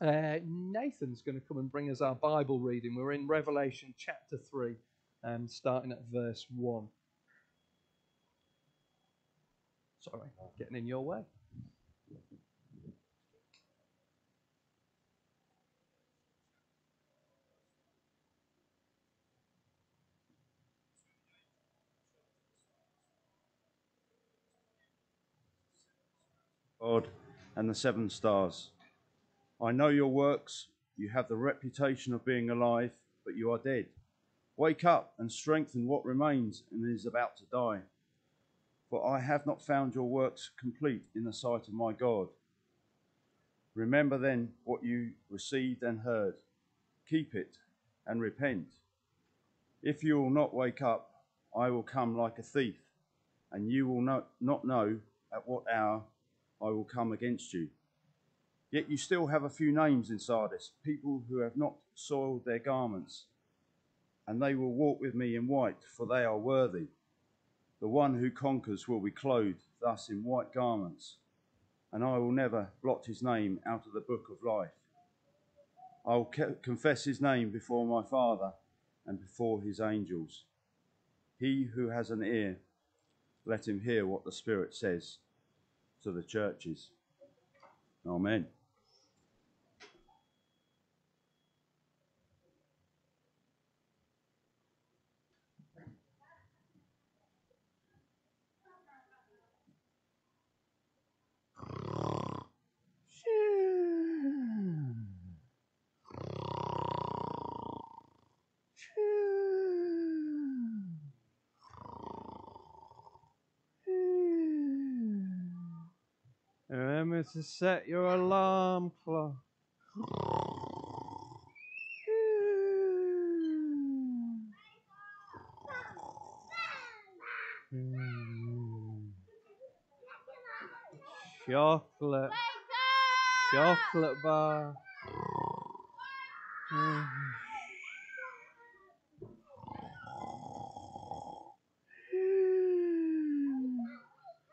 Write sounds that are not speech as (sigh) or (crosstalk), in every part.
uh, Nathan's going to come and bring us our Bible reading. We're in Revelation chapter 3, um, starting at verse 1. Sorry, getting in your way. And the seven stars. I know your works. You have the reputation of being alive, but you are dead. Wake up and strengthen what remains and is about to die. For I have not found your works complete in the sight of my God. Remember then what you received and heard. Keep it and repent. If you will not wake up, I will come like a thief, and you will not, know at what hour I will come against you. Yet you still have a few names in Sardis, people who have not soiled their garments, and they will walk with me in white, for they are worthy. The one who conquers will be clothed thus in white garments, and I will never blot his name out of the book of life. I will confess his name before my Father and before his angels. He who has an ear, let him hear what the Spirit says to the churches. Amen. Remember to set your alarm clock. Chocolate. Chocolate bar.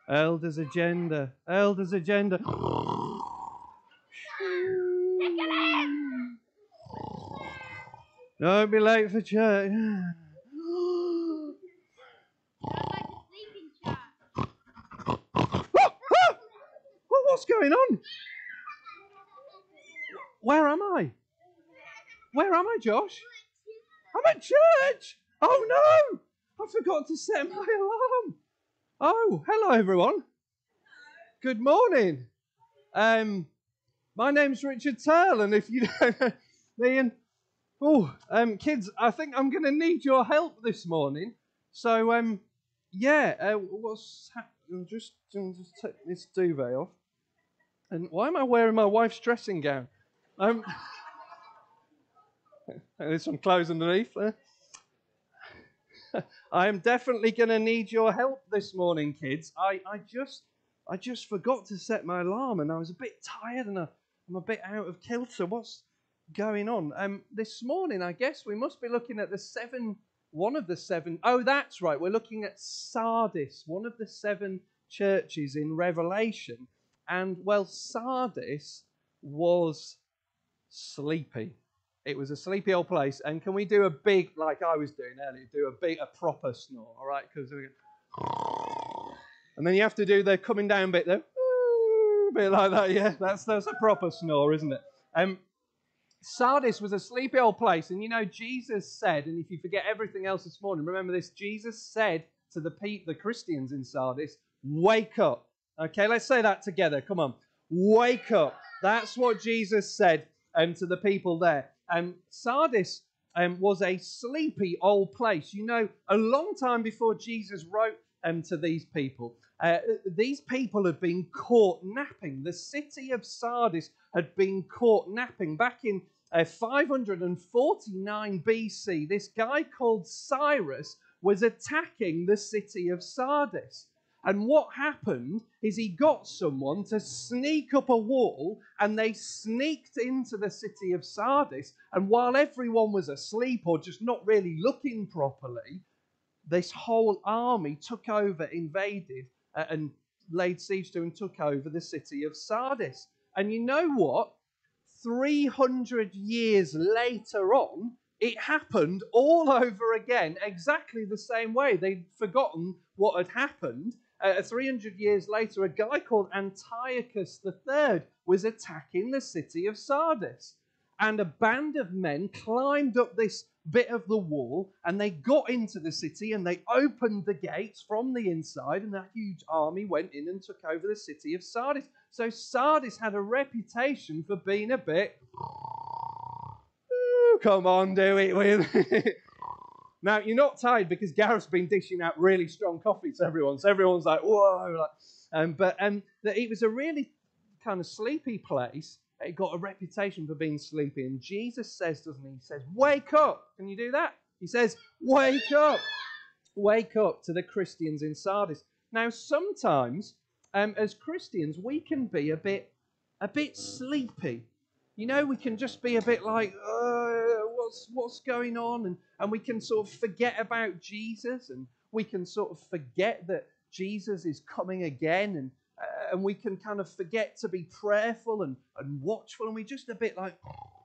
Elders agenda. Elders agenda. Don't be late for church. What's going on? Where am I? Where am I, Josh? I'm at church. Oh no! I forgot to set my alarm. Oh, hello everyone. Good morning. Um, my name's Richard Turl, and if you (laughs) don't know me and oh, um, kids, I think I'm going to need your help this morning. So, um, yeah, uh, what's happening? Just, just take this duvet off. And why am I wearing my wife's dressing gown? Um, (laughs) there's some clothes underneath there. (laughs) I am definitely going to need your help this morning, kids. I, I just I just forgot to set my alarm, and I was a bit tired, and I, am a bit out of kilter. What's going on? Um, this morning, I guess we must be looking at the seven. One of the seven. Oh, that's right. We're looking at Sardis, one of the seven churches in Revelation. And well, Sardis was sleepy. It was a sleepy old place. And can we do a big, like I was doing earlier, do a big, a proper snore, all right? Because and then you have to do the coming down bit there, a (laughs) bit like that. Yeah, that's that's a proper snore, isn't it? Um, Sardis was a sleepy old place, and you know Jesus said, and if you forget everything else this morning, remember this: Jesus said to the pe- the Christians in Sardis, "Wake up." Okay, let's say that together. Come on, wake up. That's what Jesus said um, to the people there. Um, Sardis um, was a sleepy old place. You know, a long time before Jesus wrote um, to these people, uh, these people had been caught napping. The city of Sardis had been caught napping back in uh, 549 BC. This guy called Cyrus was attacking the city of Sardis. And what happened is he got someone to sneak up a wall and they sneaked into the city of Sardis. And while everyone was asleep or just not really looking properly, this whole army took over, invaded, uh, and laid siege to and took over the city of Sardis. And you know what? 300 years later on, it happened all (laughs) over again, exactly the same way. They'd forgotten what had happened. Uh, 300 years later, a guy called Antiochus III was attacking the city of Sardis. And a band of men climbed up this bit of the wall and they got into the city and they opened the gates from the inside, and that huge army went in and took over the city of Sardis. So Sardis had a reputation for being a bit come on, do it with. (laughs) now, you're not tired because Gareth's been dishing out really strong coffee to everyone. So everyone's like, whoa. Um, but um, it was a really kind of sleepy place. It got a reputation for being sleepy. And Jesus says, doesn't he? He says, wake up. Can you do that? He says, wake up. Wake up to the Christians in Sardis. Now, sometimes um, as Christians, we can be a bit, a bit sleepy. You know, we can just be a bit like, what's what's going on, and and we can sort of forget about Jesus, and we can sort of forget that Jesus is coming again, and uh, and we can kind of forget to be prayerful and and watchful, and we're just a bit like,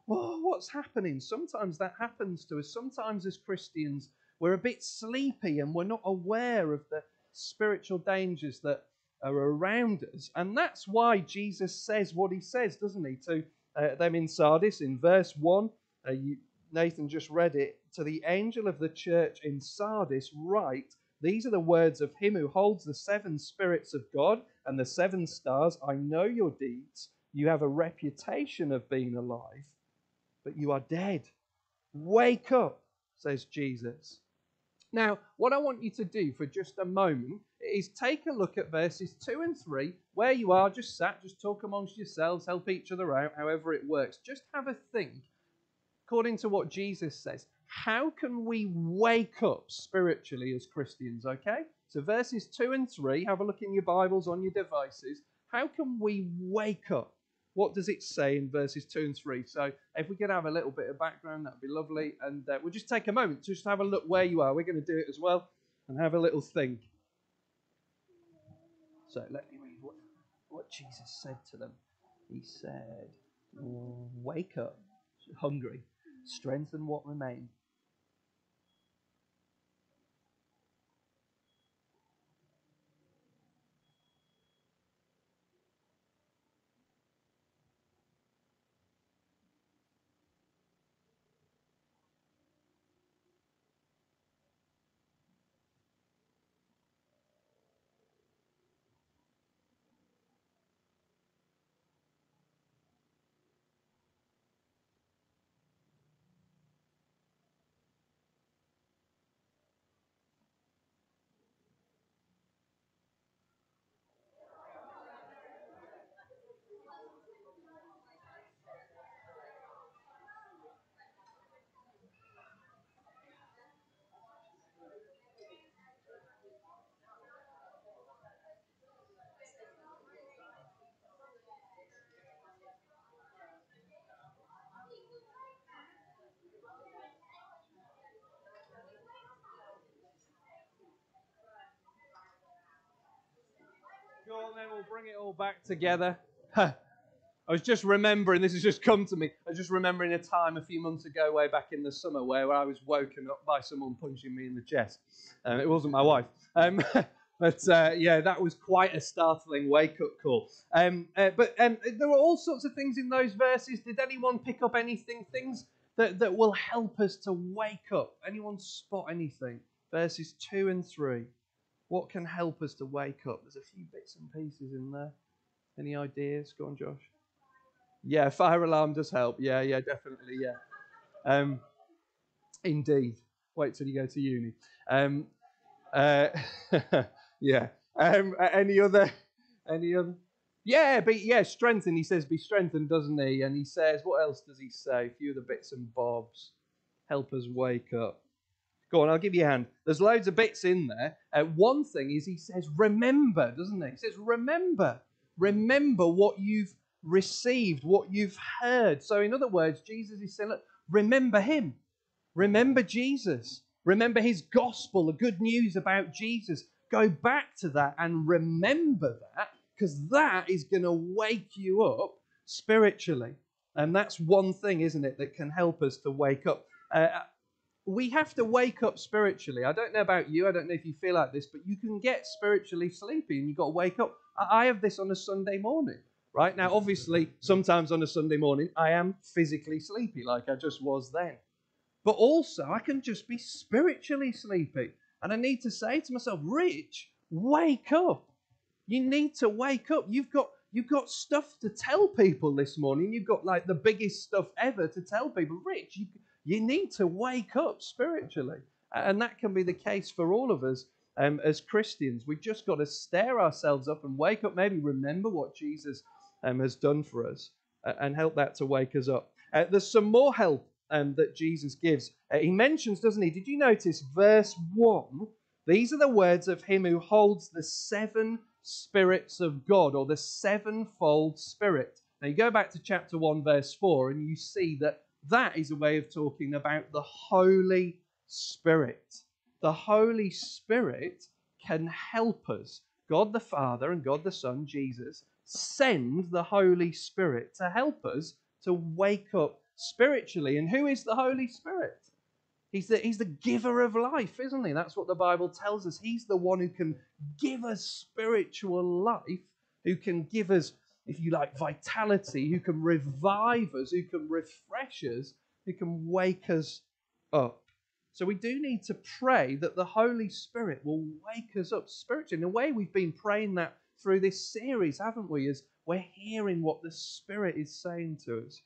what's happening? Sometimes that happens to us. Sometimes as Christians, we're a bit sleepy, and we're not aware of the spiritual dangers that are around us, and that's why Jesus says what he says, doesn't he, to uh, them in Sardis in verse one. Uh, you, Nathan just read it, to the angel of the church in Sardis, write, These are the words of him who holds the seven spirits of God and the seven stars. I know your deeds. You have a reputation of being alive, but you are dead. Wake up, says Jesus. Now, what I want you to do for just a moment is take a look at verses 2 and 3, where you are, just sat, just talk amongst yourselves, help each other out, however it works. Just have a think according to what Jesus says, how can we wake up spiritually as Christians, okay? So, verses 2 and 3, have a look in your Bibles on your devices. How can we wake up? What does it say in verses 2 and 3? So, if we could have a little bit of background, that would be lovely. And uh, we'll just take a moment to just have a look where you are. We're going to do it as well and have a little think. So, let me read what, what Jesus said to them. He said, Wake up, hungry strengthen what remains. Then we'll bring it all back together. I was just remembering, this has just come to me. I was just remembering a time a few months ago, way back in the summer, where I was woken up by someone punching me in the chest. Um, it wasn't my wife. Um, (laughs) but uh, yeah, that was quite a startling wake up call. Um, uh, but um, there were all sorts of things in those verses. Did anyone pick up anything? Things that, that will help us to wake up? Anyone spot anything? Verses 2 and 3. What can help us to wake up? There's a few bits and pieces in there. Any ideas? Go on, Josh. Yeah, fire alarm does help. Yeah, yeah, definitely. Yeah. Um, indeed. Wait till you go to uni. Um, uh, (laughs) yeah. Um, any other? Any other? Yeah, but yeah, strengthen. He says, "Be strengthened," doesn't he? And he says, what else does he say? A few of the bits and bobs. Help us wake up. Go on, I'll give you a hand. There's loads of bits in there. Uh, one thing is he says, remember, doesn't he? He says, remember. Remember what you've received, what you've heard. So, in other words, Jesus is saying, look, remember him. Remember Jesus. Remember his gospel, the good news about Jesus. Go back to that and remember that because that is going to wake you up spiritually. And that's one thing, isn't it, that can help us to wake up. Uh, we have to wake up spiritually. I don't know about you. I don't know if you feel like this, but you can get spiritually sleepy and you've got to wake up. I have this on a Sunday morning, right? Now, obviously, sometimes on a Sunday morning, I am physically sleepy, like I just was then. But also, I can just be spiritually sleepy. And I need to say to myself, Rich, wake up. You need to wake up. You've got you've got stuff to tell people this morning. You've got like the biggest stuff ever to tell people. Rich, you, you need to wake up spiritually. And that can be the case for all of us um, as Christians. We've just got to stare ourselves up and wake up, maybe remember what Jesus um, has done for us uh, and help that to wake us up. Uh, there's some more help um, that Jesus gives. Uh, he mentions, doesn't he? Did you notice verse 1? These are the words of him who holds the seven spirits of God or the sevenfold spirit. Now you go back to chapter 1, verse 4, and you see that that is a way of talking about the Holy Spirit. The Holy Spirit can help us. God the Father and God the Son, Jesus, send the Holy Spirit to help us to wake up spiritually. And who is the Holy Spirit? He's the, he's the giver of life, isn't he? That's what the Bible tells us. He's the one who can give us spiritual life, who can give us, if you like, vitality, who can revive us, who can refresh us, who can wake us up. So we do need to pray that the Holy Spirit will wake us up spiritually. In a way, we've been praying that through this series, haven't we? As we're hearing what the Spirit is saying to us.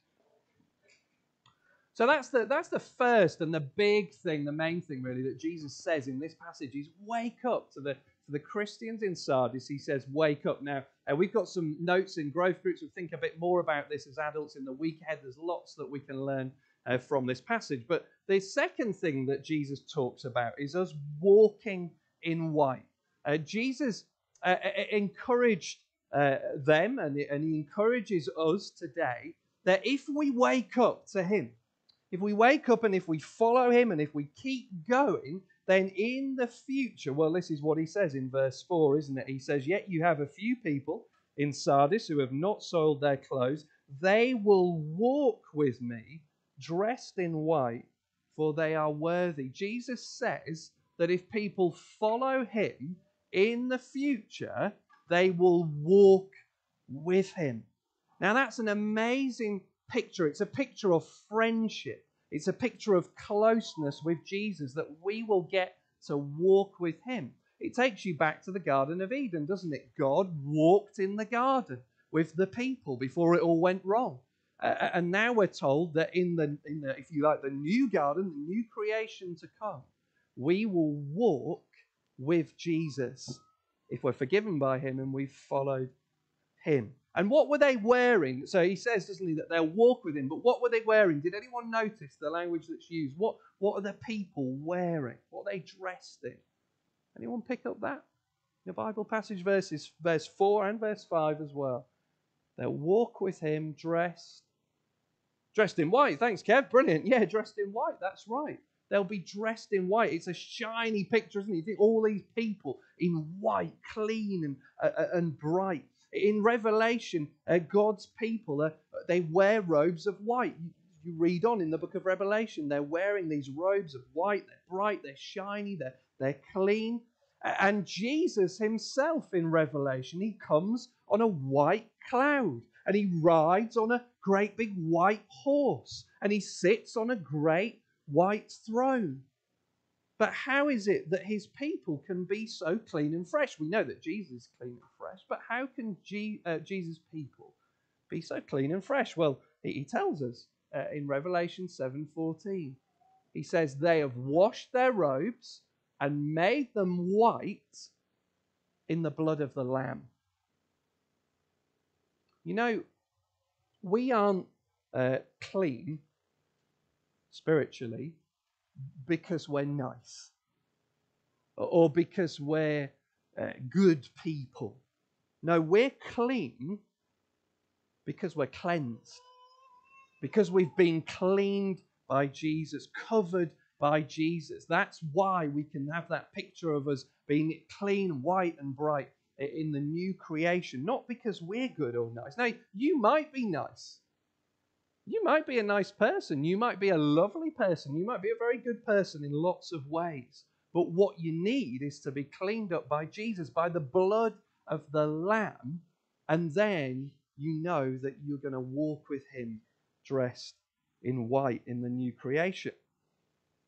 So that's the that's the first and the big thing, the main thing really that Jesus says in this passage is wake up to the the Christians in Sardis. He says, wake up now. Uh, we've got some notes in growth groups. We'll think a bit more about this as adults in the week ahead. There's lots that we can learn uh, from this passage. But the second thing that Jesus talks about is us walking in white. Uh, Jesus uh, uh encouraged uh, them, and, and he encourages us today that if we wake up to Him, if we wake up and if we follow him and if we keep going, then in the future, well, this is what he says in verse 4, isn't it? He says, Yet you have a few people in Sardis who have not soiled their clothes. They will walk with me dressed in white, for they are worthy. Jesus says that if people follow him in the future, they will walk with him. Now, that's an amazing picture. It's a picture of friendship. It's a picture of closeness with Jesus that we will get to walk with him. It takes you back to the Garden of Eden, doesn't it? God walked in the garden with the people before it all went wrong. Uh, and now we're told that in the, in the, if you like, the new garden, the new creation to come, we will walk with Jesus if we're forgiven by him and we've followed him. And what were they wearing? So he says, doesn't he, that they'll walk with him. But what were they wearing? Did anyone notice the language that's used? What, what are the people wearing? What are they dressed in? Anyone pick up that? The Bible passage verses, verse 4 and verse 5 as well. They'll walk with him dressed. Dressed in white. Thanks, Kev. Brilliant. Yeah, dressed in white. That's right. They'll be dressed in white. It's a shiny picture, isn't it? All these people in white, clean and, uh, uh and bright. In Revelation, uh, God's people, uh, they wear robes of white. You, read on in the book of Revelation, they're wearing these robes of white. They're bright, they're shiny, they're, they're clean. And Jesus himself in Revelation, he comes on a white cloud and he rides on a great big white horse and he sits on a great white throne. But how is it that his people can be so clean and fresh? We know that Jesus is clean and fresh, but how can G, uh, Jesus' people be so clean and fresh? Well, he, he tells us uh, in Revelation 7:14. He says they have washed their robes and made them white in the blood of the lamb. You know, we aren't uh, clean spiritually because we're nice or because we're uh, good people. No, we're clean because we're cleansed, because we've been cleaned by Jesus, covered by Jesus. That's why we can have that picture of us being clean, white, and bright in the new creation, not because we're good or nice. Now, you might be nice, You might be a nice person. You might be a lovely person. You might be a very good person in lots of ways. But what you need is to be cleaned up by Jesus, by the blood of the Lamb. And then you know that you're going to walk with Him dressed in white in the new creation.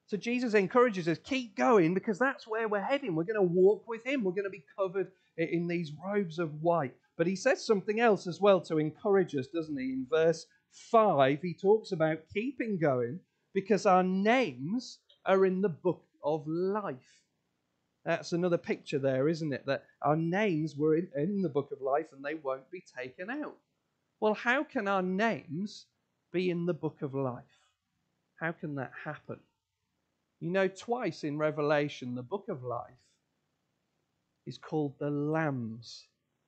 So Jesus encourages us, keep going because that's where we're heading. We're going to walk with Him. We're going to be covered in these robes of white. But He says something else as well to encourage us, doesn't He? In verse 5, He talks about keeping going because our names are in the book of life. That's another picture there, isn't it? That our names were in, in the book of life and they won't be taken out. Well, how can our names be in the book of life? How can that happen? You know, twice in Revelation, the book of life is called the Lamb's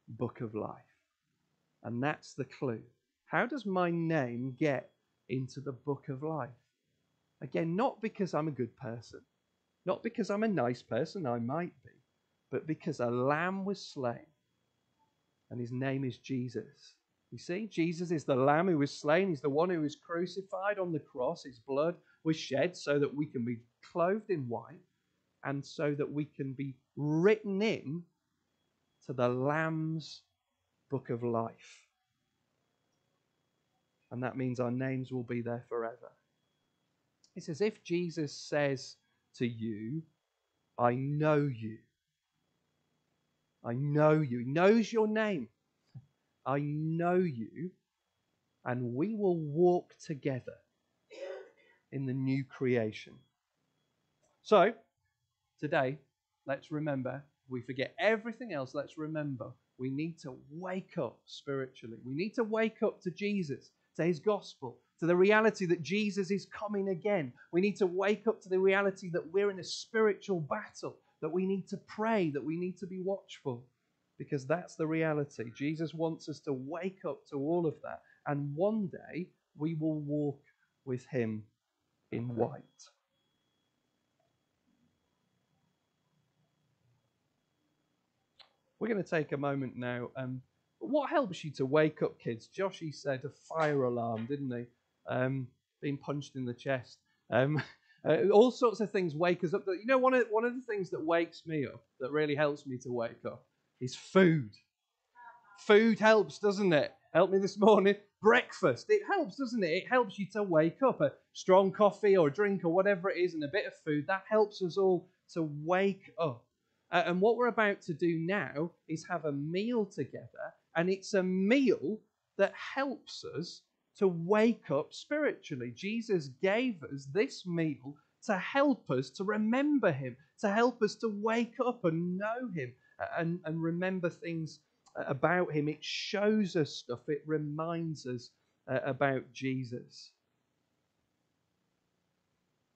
book of life. And that's the clue. How does my name get into the book of life? Again, not because I'm a good person, not because I'm a nice person, I might be, but because a lamb was slain and his name is Jesus. You see, Jesus is the lamb who was slain. He's the one who was crucified on the cross. His blood was shed so that we can be clothed in white and so that we can be written in to the Lamb's book of life. And that means our names will be there forever. It's as if Jesus says to you, I know you. I know you. He knows your name. I know you. And we will walk together in the new creation. So, today, let's remember we forget everything else. Let's remember we need to wake up spiritually. We need to wake up to Jesus, to his gospel, to the reality that Jesus is coming again. We need to wake up to the reality that we're in a spiritual battle, that we need to pray, that we need to be watchful, because that's the reality. Jesus wants us to wake up to all of that, and one day we will walk with him in white. We're going to take a moment now. Um, what helps you to wake up, kids? Joshy said a fire alarm, didn't he? Um, being punched in the chest. Um, (laughs) uh, all sorts of things wake us up. You know, one of, one of the things that wakes me up, that really helps me to wake up, is food. Food helps, doesn't it? Help me this (laughs) morning. Breakfast. It helps, doesn't it? It helps you to wake up. A strong coffee or a drink or whatever it is and a bit of food, that helps us all to wake up. Uh, and what we're about to do now is have a meal together, and it's a meal that helps us to wake up spiritually. Jesus gave us this meal to help us to remember Him, to help us to wake up and know Him and, and remember things about Him. It shows us stuff, it reminds us uh, about Jesus.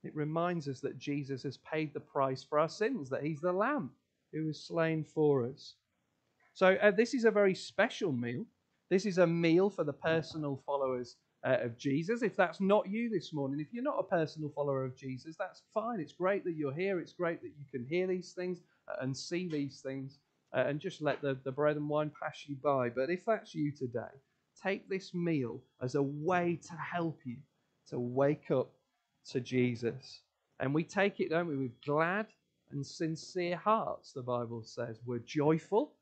It reminds us that Jesus has paid the price for our sins, that He's the Lamb who was slain for us. So, uh, this is a very special meal. This is a meal for the personal followers uh, of Jesus. If that's not you this morning, if you're not a personal follower of Jesus, that's fine. It's great that you're here. It's great that you can hear these things uh, and see these things uh, and just let the, the bread and wine pass you by. But if that's you today, take this meal as a way to help you to wake up to Jesus. And we take it, don't we, with glad and sincere hearts, the Bible says. We're joyful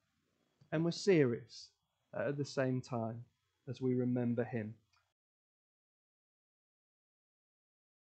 and we're serious at the same time as we remember Him.